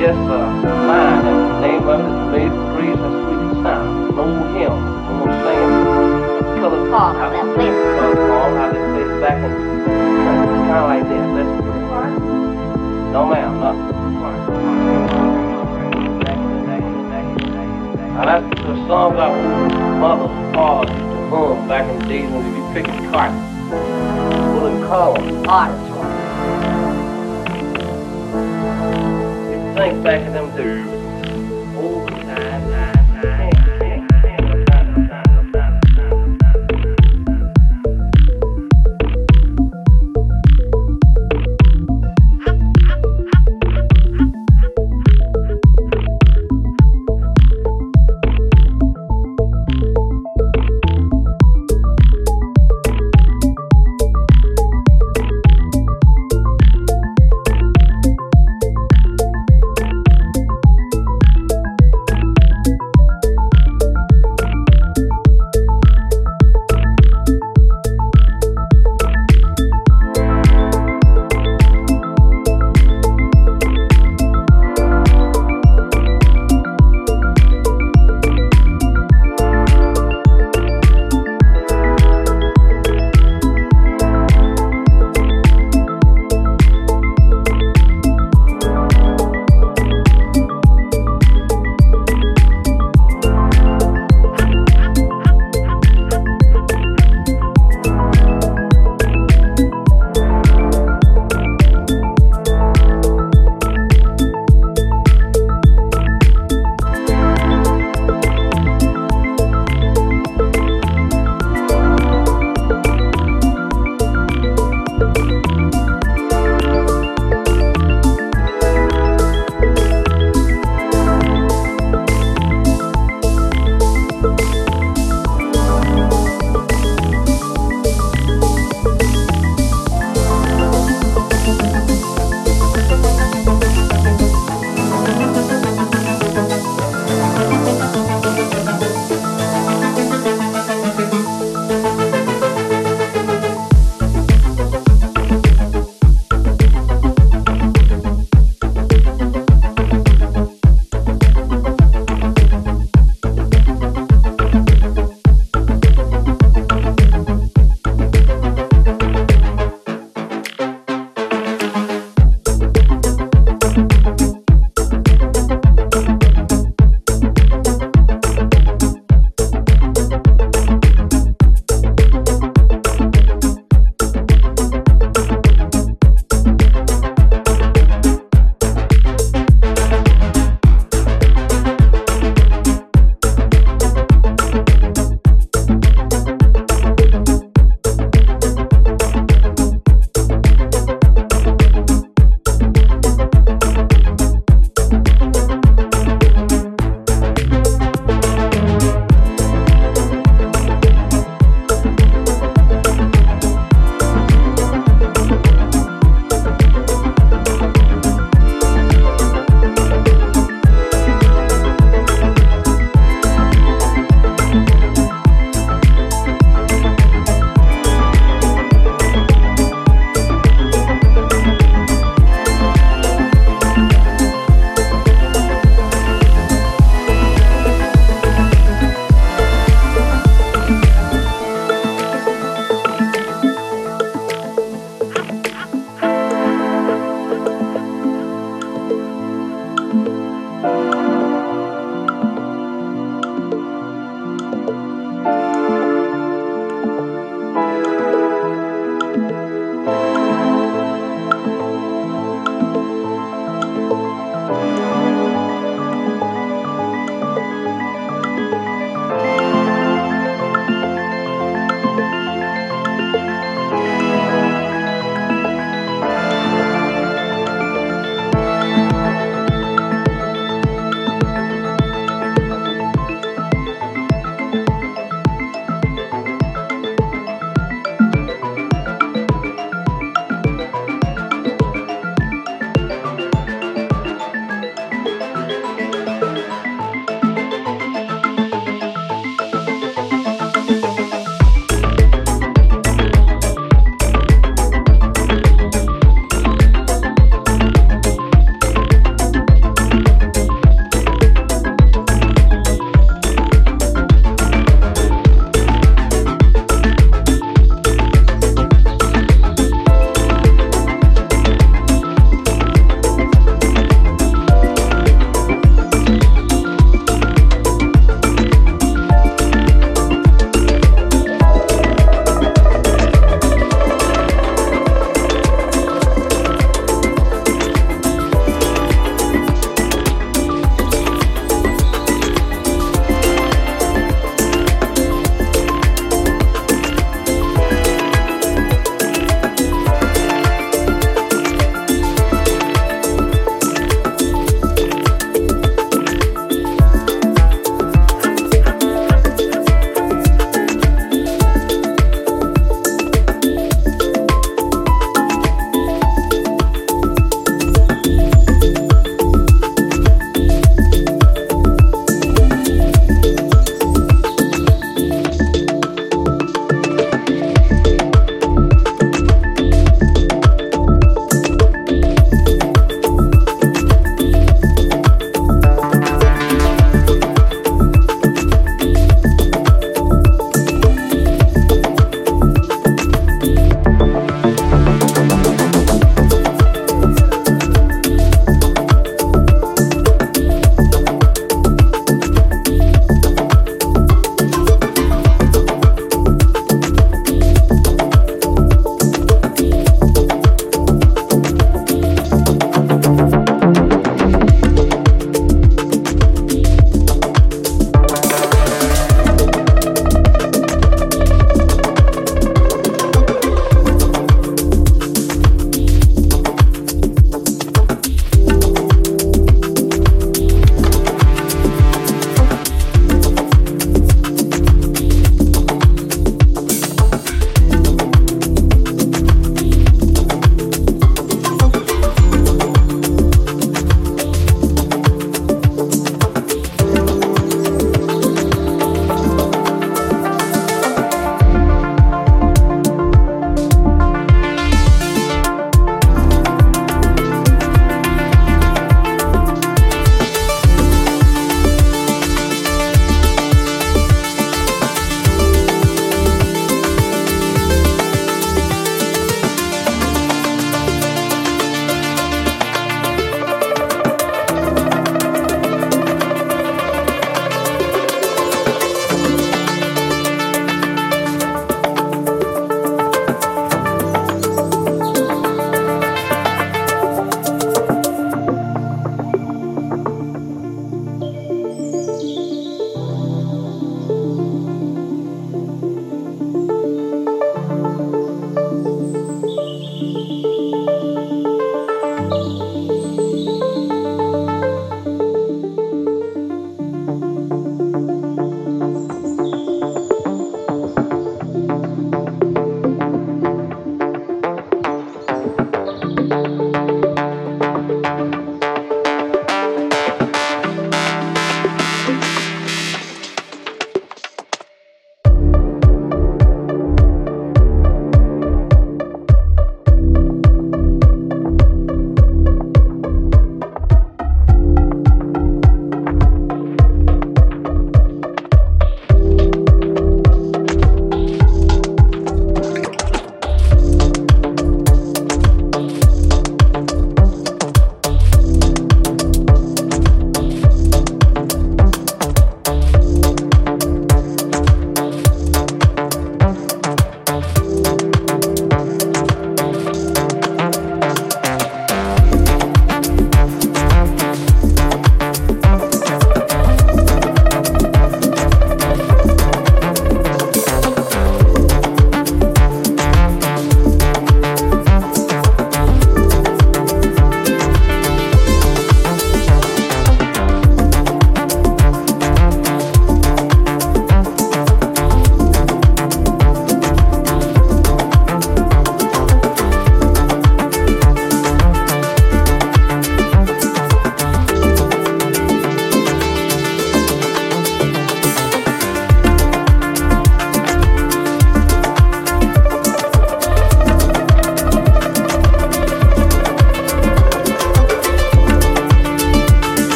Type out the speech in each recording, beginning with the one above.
just a line and the name of it is Amazing Grace and Sweet Sound. Old hymn. I'm gonna sing it. Color Paul, how that place. Color Paul, how they play it back in kind of like this. Listen. No ma'am, nothing. Now that's the song our mother and father used to back in the days when we be picking cotton. Pulling columns. Artist. Think back in them days.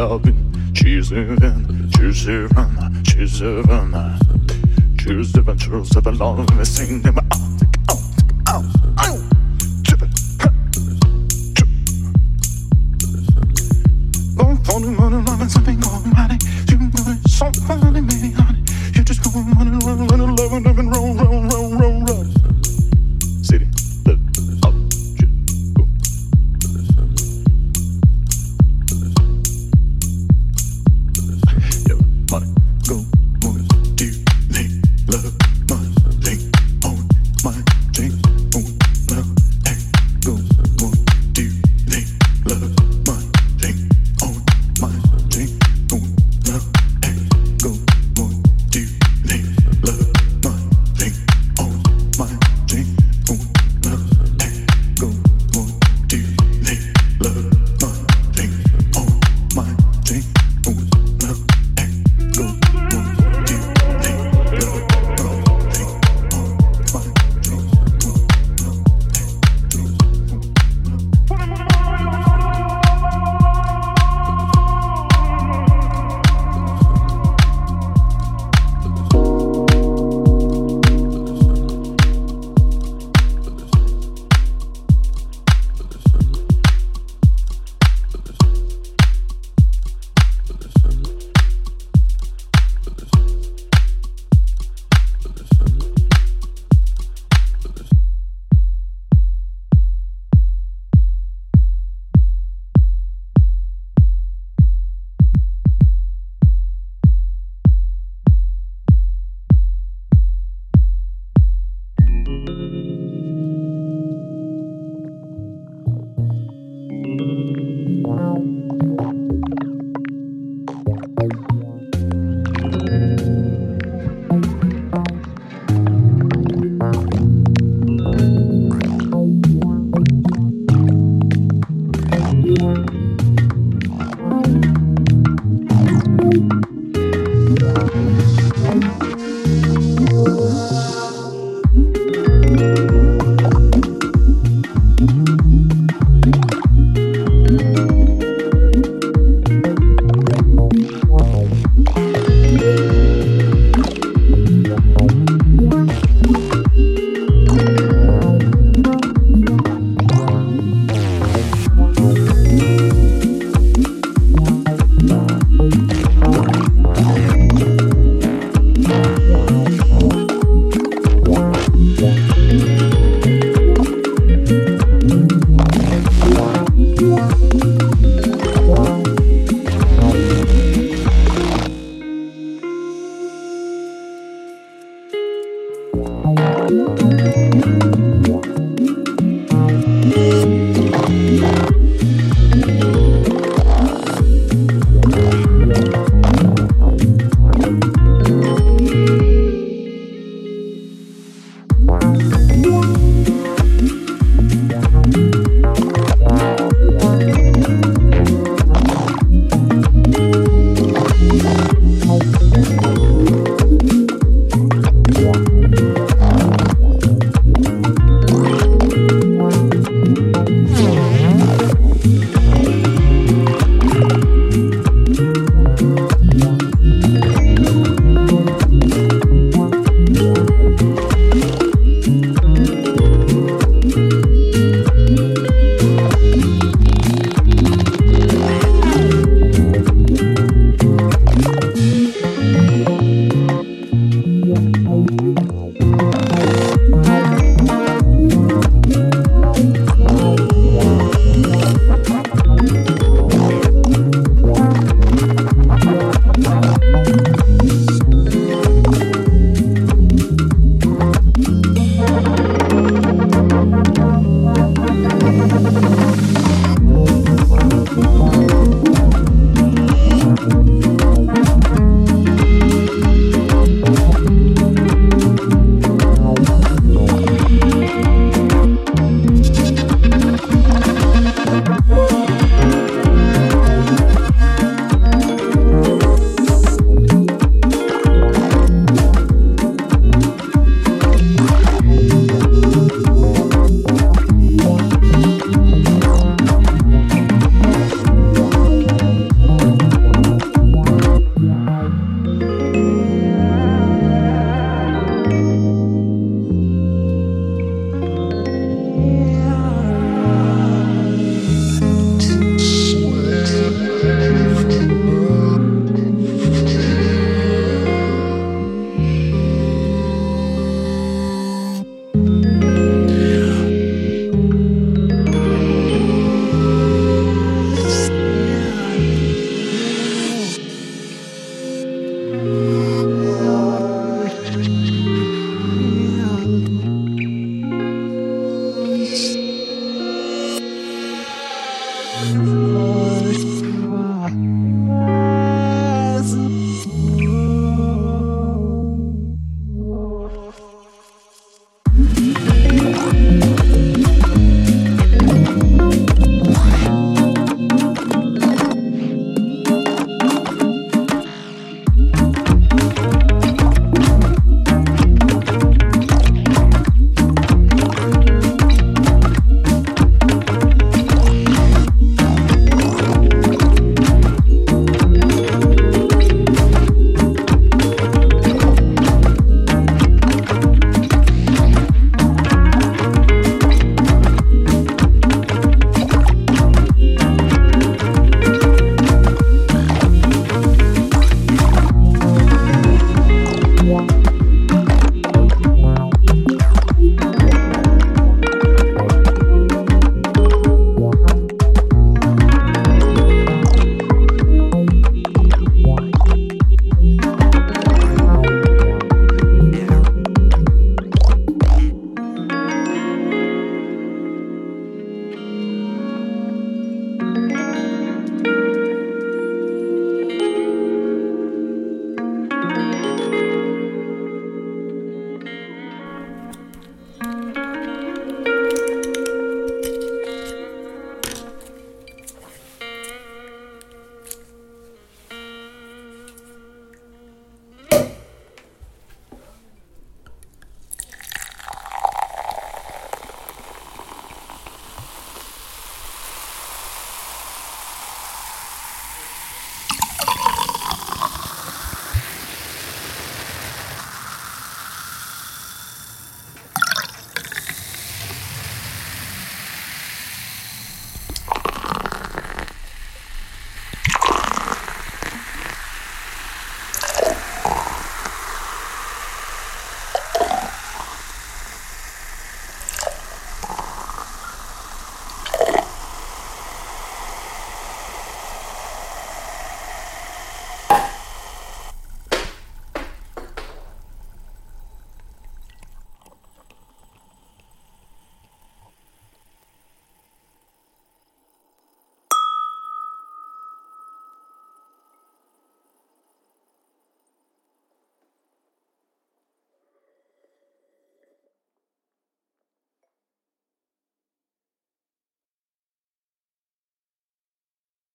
Albin, choose even, choose even, choose even, choose even, choose even, love me, sing them out. Bye.